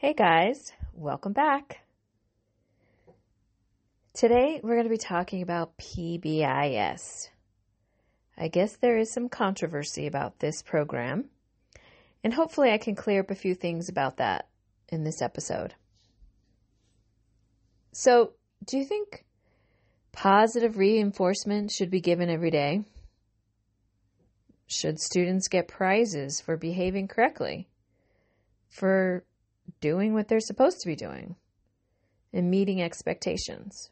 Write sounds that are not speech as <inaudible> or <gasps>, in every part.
Hey guys, welcome back. Today we're going to be talking about PBIS. I guess there is some controversy about this program, and hopefully I can clear up a few things about that in this episode. So, do you think positive reinforcement should be given every day? Should students get prizes for behaving correctly? For doing what they're supposed to be doing? And meeting expectations?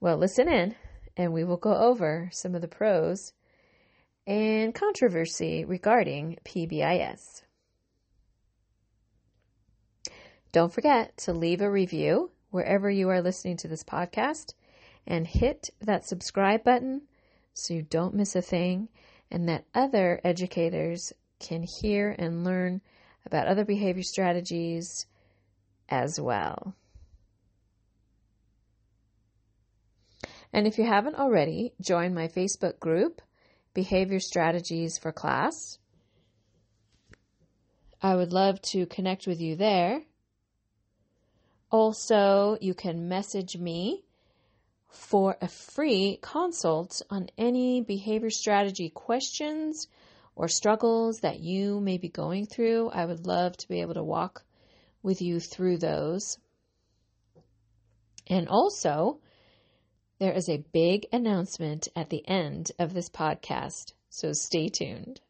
Well, listen in, and we will go over some of the pros and controversy regarding PBIS. Don't forget to leave a review wherever you are listening to this podcast and hit that subscribe button so you don't miss a thing and that other educators can hear and learn about other behavior strategies as well. And if you haven't already, join my Facebook group, Behavior Strategies for Class. I would love to connect with you there. Also, you can message me for a free consult on any behavior strategy questions or struggles that you may be going through. I would love to be able to walk with you through those. And also, there is a big announcement at the end of this podcast, so stay tuned.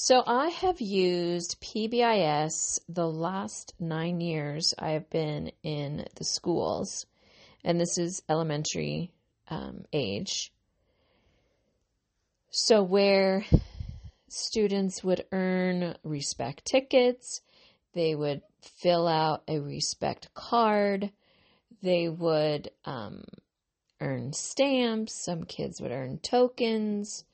So I have used PBIS the last nine years I have been in the schools, and this is elementary um, age. So where students would earn respect tickets, they would fill out a respect card, they would um, earn stamps, some kids would earn tokens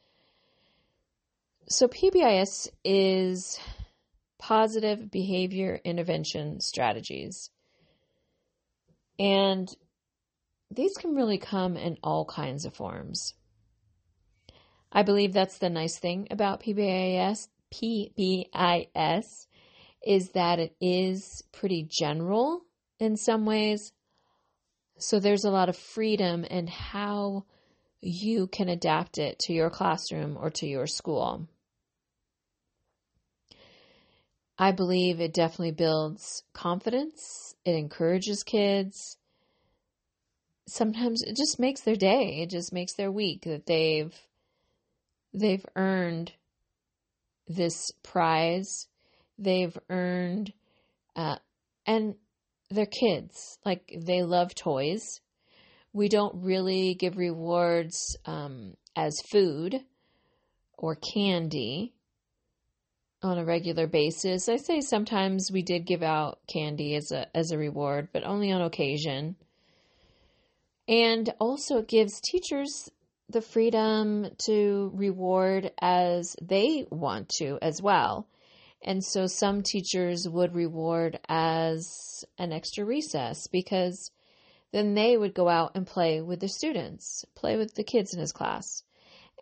so, PBIS is positive behavior intervention strategies. And these can really come in all kinds of forms. I believe that's the nice thing about PBIS. PBIS is that it is pretty general in some ways. So there's a lot of freedom in how you can adapt it to your classroom or to your school. I believe it definitely builds confidence. It encourages kids. Sometimes it just makes their day. It just makes their week that they've they've earned this prize. They've earned uh, and they're kids. Like they love toys. We don't really give rewards um, as food or candy on a regular basis. I say sometimes we did give out candy as a as a reward, but only on occasion. And also it gives teachers the freedom to reward as they want to as well. And so some teachers would reward as an extra recess because then they would go out and play with the students, play with the kids in his class.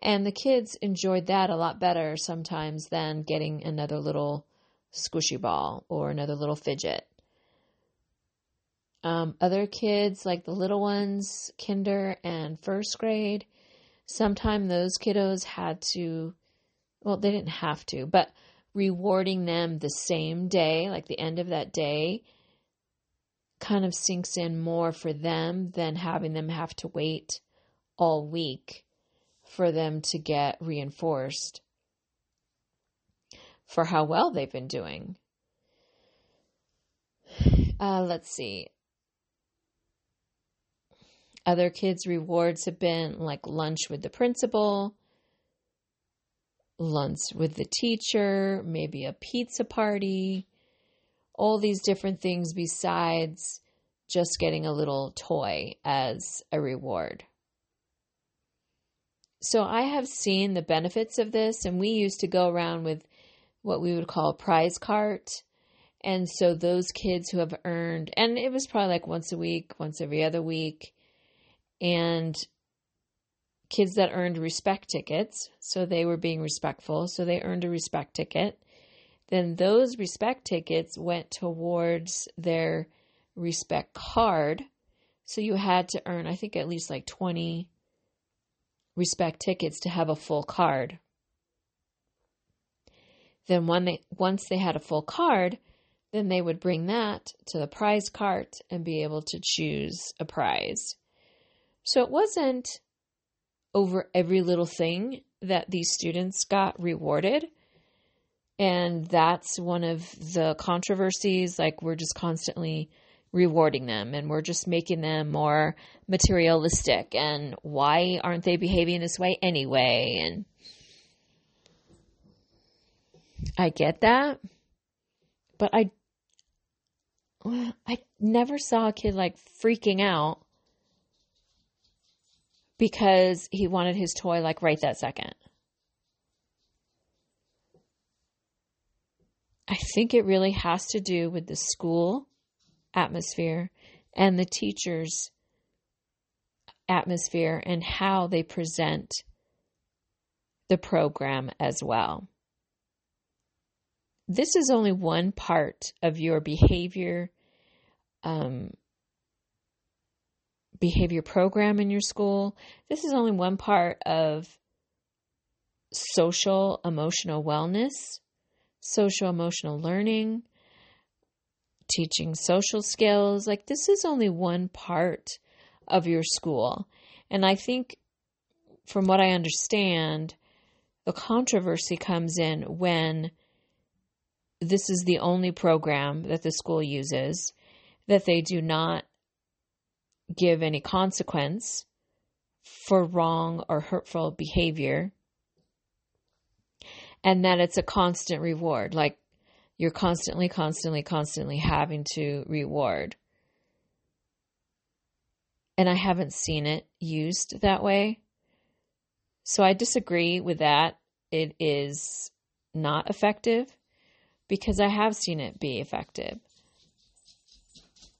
And the kids enjoyed that a lot better sometimes than getting another little squishy ball or another little fidget. Um, other kids, like the little ones, kinder and first grade, sometimes those kiddos had to, well, they didn't have to, but rewarding them the same day, like the end of that day, kind of sinks in more for them than having them have to wait all week for them to get reinforced for how well they've been doing. Uh, let's see. Other kids' rewards have been like lunch with the principal, lunch with the teacher, maybe a pizza party, all these different things besides just getting a little toy as a reward. So I have seen the benefits of this, and we used to go around with what we would call a prize cart. And so those kids who have earned, and it was probably like once a week, once every other week, and kids that earned respect tickets, so they were being respectful, so they earned a respect ticket. Then those respect tickets went towards their respect card. So you had to earn, I think, at least like 20 respect tickets to have a full card. Then when they once they had a full card, then they would bring that to the prize cart and be able to choose a prize. So it wasn't over every little thing that these students got rewarded. And that's one of the controversies. Like, we're just constantly rewarding them and we're just making them more materialistic. And why aren't they behaving this way anyway? And I get that. But I I never saw a kid like freaking out because he wanted his toy like right that second. I think it really has to do with the school atmosphere and the teachers' atmosphere and how they present the program as well. This is only one part of your behavior um, behavior program in your school. This is only one part of social emotional wellness, social emotional learning, teaching social skills. Like, this is only one part of your school. And I think, from what I understand, the controversy comes in when this is the only program that the school uses, that they do not give any consequence for wrong or hurtful behavior, and that it's a constant reward. Like you're constantly, constantly, constantly having to reward. And I haven't seen it used that way. So I disagree with that. It is not effective because I have seen it be effective.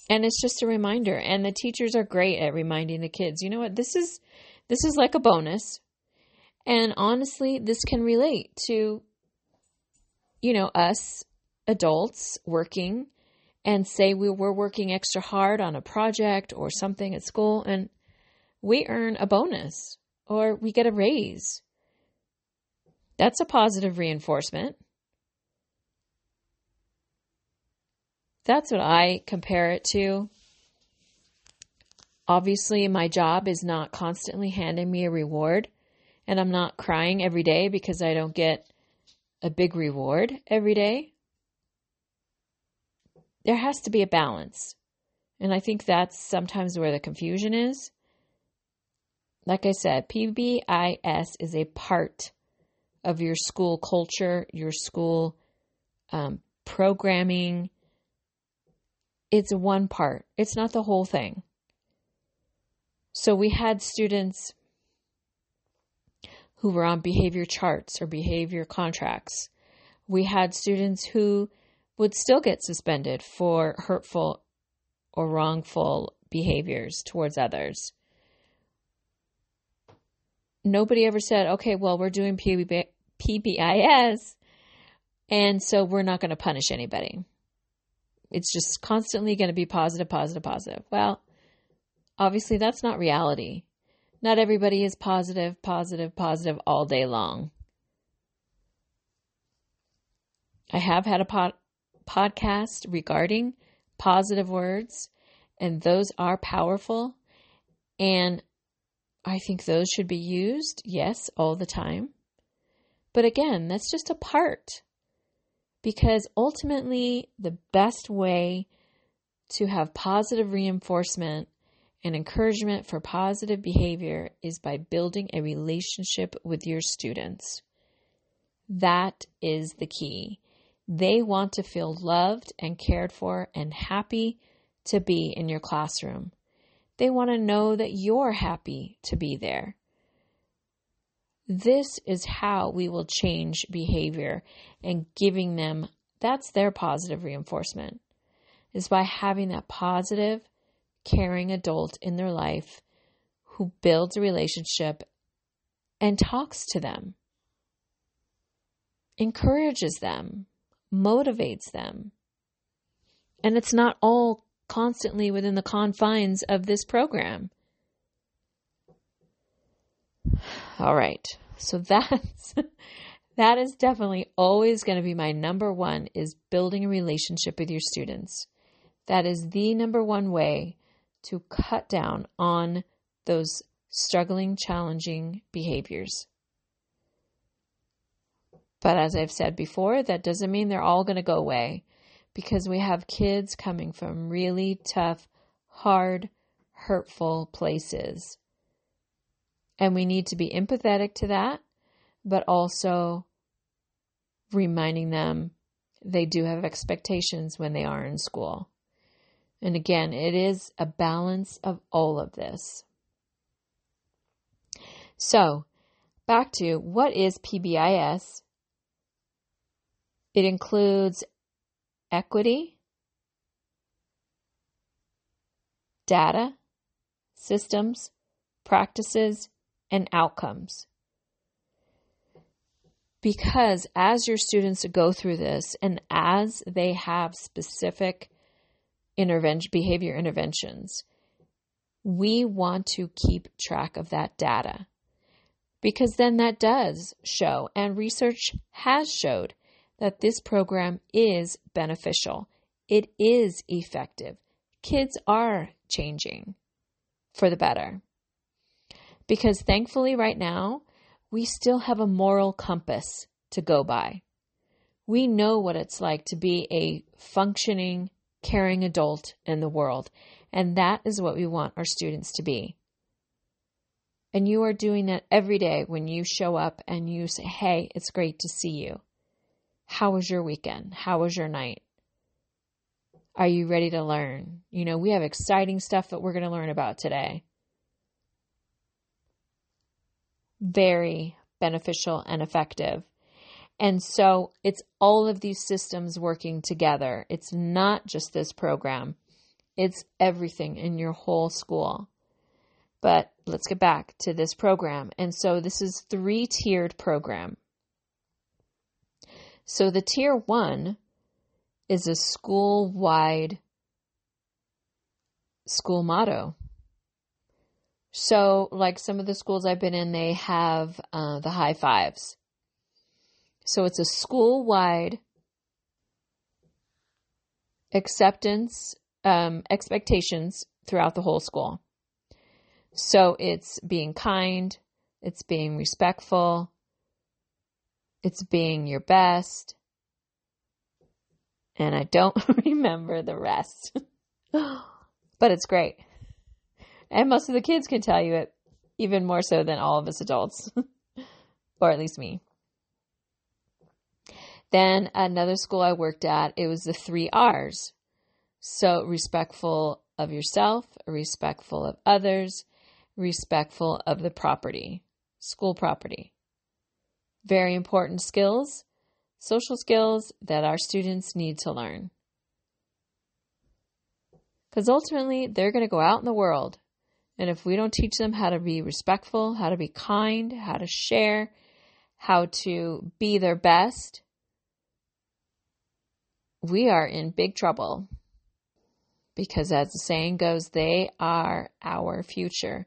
And it's just a reminder and the teachers are great at reminding the kids, you know what, this is this is like a bonus. And honestly, this can relate to you know us adults working and say we were working extra hard on a project or something at school and we earn a bonus or we get a raise. That's a positive reinforcement. That's what I compare it to. Obviously, my job is not constantly handing me a reward, and I'm not crying every day because I don't get a big reward every day. There has to be a balance. And I think that's sometimes where the confusion is. Like I said, PBIS is a part of your school culture, your school um, programming, it's one part, it's not the whole thing. So we had students who were on behavior charts or behavior contracts. We had students who would still get suspended for hurtful or wrongful behaviors towards others. Nobody ever said, okay, well, we're doing PBIS, and so we're not going to punish anybody. It's just constantly going to be positive, positive, positive. Well, obviously, that's not reality. Not everybody is positive, positive, positive all day long. I have had a pod- podcast regarding positive words, and those are powerful. And I think those should be used, yes, all the time. But again, that's just a part because ultimately, the best way to have positive reinforcement and encouragement for positive behavior is by building a relationship with your students. That is the key. They want to feel loved and cared for and happy to be in your classroom. They want to know that you're happy to be there. This is how we will change behavior and giving them that's their positive reinforcement is by having that positive, caring adult in their life who builds a relationship and talks to them, encourages them, motivates them. And it's not all constantly within the confines of this program. All right. So <laughs> that's that is definitely always going to be my number one is building a relationship with your students. That is the number one way to cut down on those struggling, challenging behaviors. But as I've said before, that doesn't mean they're all going to go away because we have kids coming from really tough, hard, hurtful places. And we need to be empathetic to that, but also reminding them they do have expectations when they are in school. And again, it is a balance of all of this. So, back to what is PBIS? It includes equity, data, systems, practices, and outcomes. Because as your students go through this and as they have specific intervention, behavior interventions, we want to keep track of that data because then that does show, and research has showed that this program is beneficial. It is effective. Kids are changing for the better. Because thankfully, right now, we still have a moral compass to go by. We know what it's like to be a functioning, caring adult in the world. And that is what we want our students to be. And you are doing that every day when you show up and you say, Hey, it's great to see you. How was your weekend? How was your night? Are you ready to learn? You know, we have exciting stuff that we're going to learn about today. Very beneficial and effective. And so it's all of these systems working together. It's not just this program, it's everything in your whole school. But let's get back to this program. And so this is three tiered program. So the tier one is a school wide school motto. So, like some of the schools I've been in, they have uh, the high fives. So it's a school wide acceptance um, expectations throughout the whole school. So it's being kind, it's being respectful, it's being your best. And I don't <laughs> remember the rest. <gasps> but it's great. And most of the kids can tell you it even more so than all of us adults, <laughs> or at least me. Then another school I worked at, it was the three R's. So respectful of yourself, respectful of others, respectful of the property, school property. Very important skills, social skills that our students need to learn. Because ultimately, they're going to go out in the world. And if we don't teach them how to be respectful, how to be kind, how to share, how to be their best, we are in big trouble. Because as the saying goes, they are our future.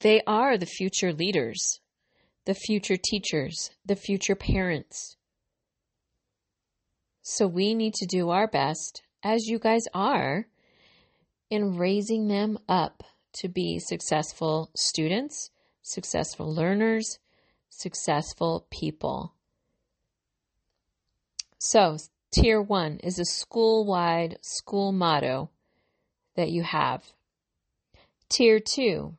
They are the future leaders, the future teachers, the future parents. So we need to do our best, as you guys are, in raising them up to be successful students, successful learners, successful people. So, Tier 1 is a school wide school motto that you have. Tier 2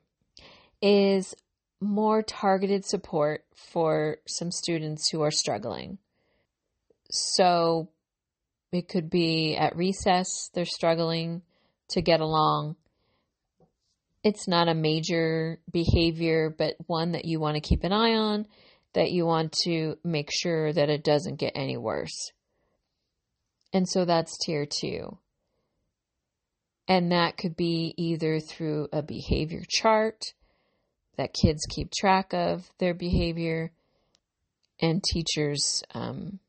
is more targeted support for some students who are struggling. So it could be at recess, they're struggling to get along. It's not a major behavior, but one that you want to keep an eye on, that you want to make sure that it doesn't get any worse. And so that's tier two. And that could be either through a behavior chart, that kids keep track of their behavior and teachers um,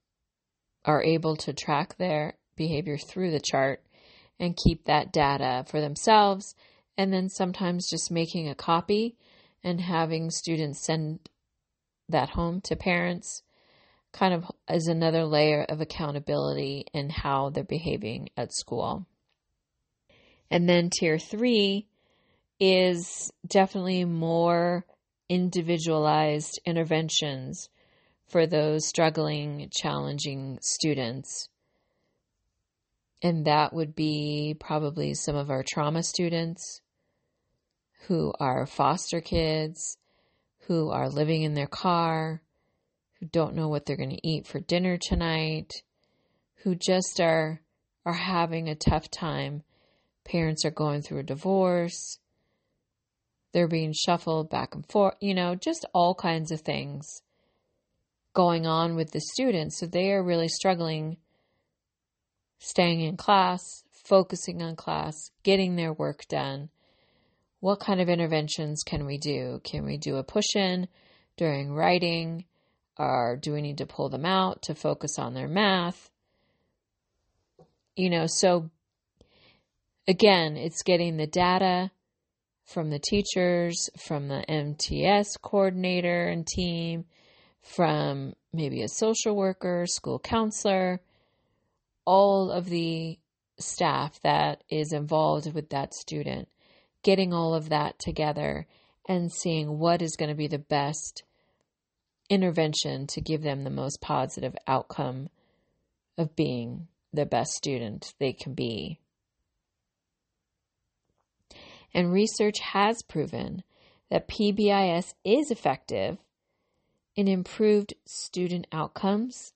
are able to track their behavior through the chart and keep that data for themselves and then sometimes just making a copy and having students send that home to parents kind of is another layer of accountability in how they're behaving at school. And then tier three is definitely more individualized interventions for those struggling, challenging students. And that would be probably some of our trauma students who are foster kids, who are living in their car, who don't know what they're going to eat for dinner tonight, who just are are having a tough time. Parents are going through a divorce. They're being shuffled back and forth, you know, just all kinds of things going on with the students. So they are really struggling staying in class, focusing on class, getting their work done. What kind of interventions can we do? Can we do a push in during writing? Or do we need to pull them out to focus on their math? You know, so again, it's getting the data from the teachers, from the MTS coordinator and team, from maybe a social worker, school counselor, all of the staff that is involved with that student, getting all of that together and seeing what is going to be the best intervention to give them the most positive outcome of being the best student they can be. And research has proven that PBIS is effective in improved student outcomes.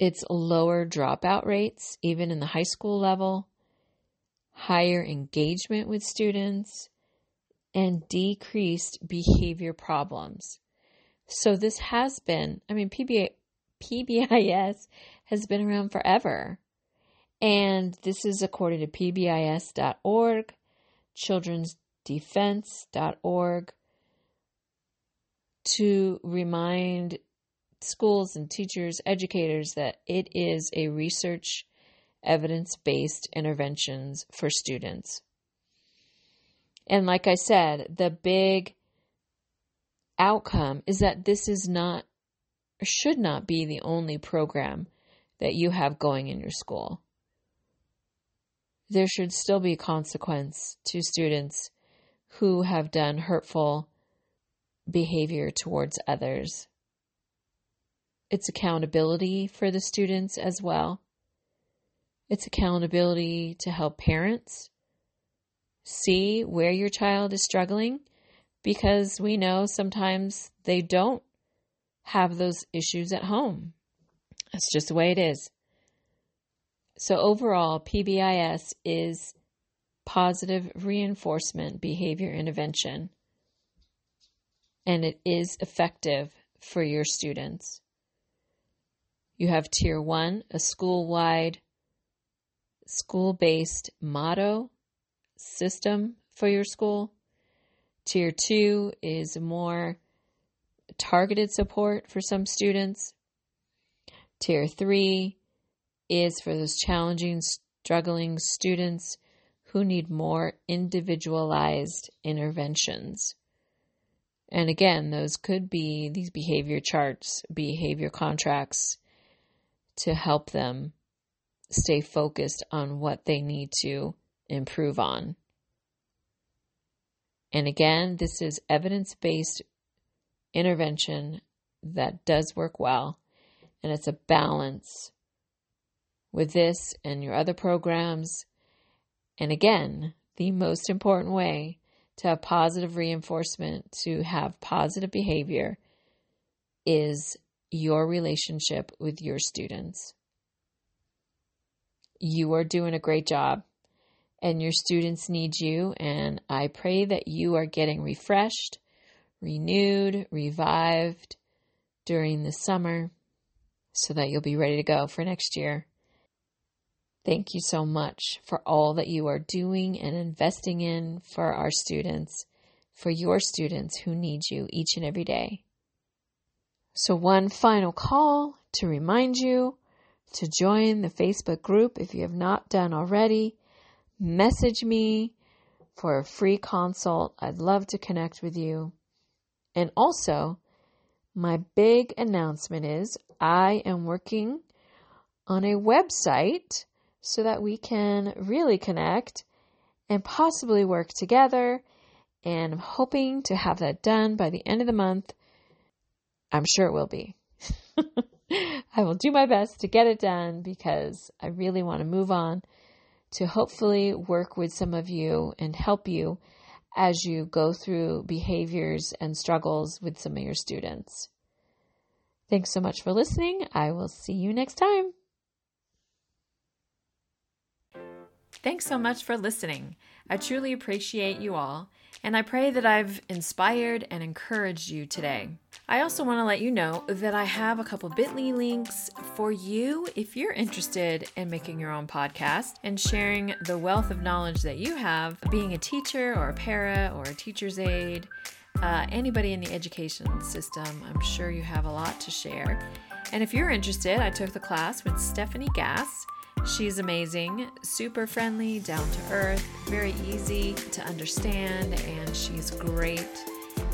It's lower dropout rates, even in the high school level, higher engagement with students, and decreased behavior problems. So this has been, I mean, PBA, PBIS has been around forever. And this is according to PBIS.org, childrensdefense.org, to remind schools and teachers, educators that it is a research evidence based interventions for students. And like I said, the big outcome is that this is not should not be the only program that you have going in your school. There should still be consequence to students who have done hurtful behavior towards others. It's accountability for the students as well. It's accountability to help parents see where your child is struggling because we know sometimes they don't have those issues at home. That's just the way it is. So, overall, PBIS is positive reinforcement behavior intervention, and it is effective for your students. You have Tier 1, a school wide, school based motto system for your school. Tier 2 is more targeted support for some students. Tier 3 is for those challenging, struggling students who need more individualized interventions. And again, those could be these behavior charts, behavior contracts to help them stay focused on what they need to improve on. And again, this is evidence based intervention that does work well, and it's a balance with this and your other programs. And again, the most important way to have positive reinforcement, to have positive behavior, is your relationship with your students. You are doing a great job and your students need you. And I pray that you are getting refreshed, renewed, revived during the summer so that you'll be ready to go for next year. Thank you so much for all that you are doing and investing in for our students, for your students who need you each and every day. So, one final call to remind you to join the Facebook group if you have not done already. Message me for a free consult. I'd love to connect with you. And also, my big announcement is I am working on a website so that we can really connect and possibly work together. And I'm hoping to have that done by the end of the month. I'm sure it will be. <laughs> <laughs> I will do my best to get it done because I really want to move on to hopefully work with some of you and help you as you go through behaviors and struggles with some of your students. Thanks so much for listening. I will see you next time. Thanks so much for listening. I truly appreciate you all, and I pray that I've inspired and encouraged you today. I also want to let you know that I have a couple bit.ly links for you if you're interested in making your own podcast and sharing the wealth of knowledge that you have being a teacher or a para or a teacher's aide. Uh, anybody in the education system, I'm sure you have a lot to share. And if you're interested, I took the class with Stephanie Gass She's amazing, super friendly, down to earth, very easy to understand, and she's great.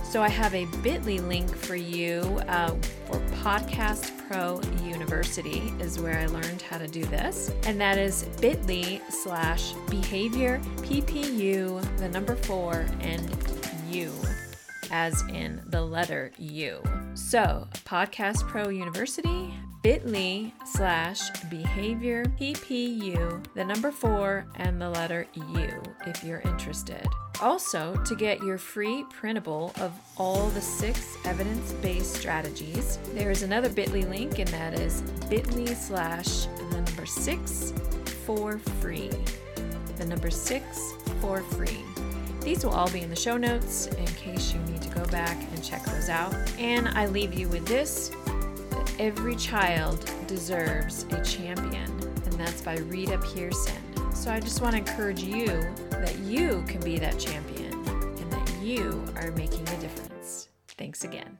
So, I have a bit.ly link for you uh, for Podcast Pro University, is where I learned how to do this. And that is bit.ly slash behavior PPU, the number four, and U, as in the letter U. So, Podcast Pro University, bit.ly slash behavior PPU, the number four, and the letter U if you're interested. Also, to get your free printable of all the six evidence based strategies, there is another bit.ly link, and that is bit.ly slash the number six for free. The number six for free. These will all be in the show notes in case you need to go back and check those out. And I leave you with this Every child deserves a champion, and that's by Rita Pierson. So I just want to encourage you that you can be that champion and that you are making a difference. Thanks again.